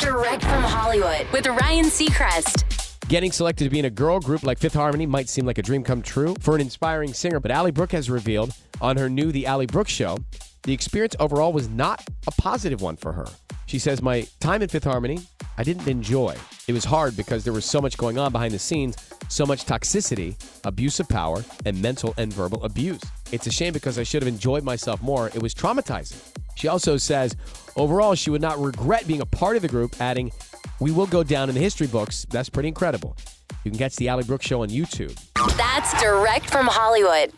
Direct from Hollywood with Ryan Seacrest. Getting selected to be in a girl group like Fifth Harmony might seem like a dream come true for an inspiring singer, but Ally Brooke has revealed on her new The Ally Brooke Show the experience overall was not a positive one for her. She says, My time in Fifth Harmony, I didn't enjoy. It was hard because there was so much going on behind the scenes, so much toxicity, abuse of power, and mental and verbal abuse. It's a shame because I should have enjoyed myself more. It was traumatizing. She also says, overall, she would not regret being a part of the group, adding, We will go down in the history books. That's pretty incredible. You can catch the Ally Brooke Show on YouTube. That's direct from Hollywood.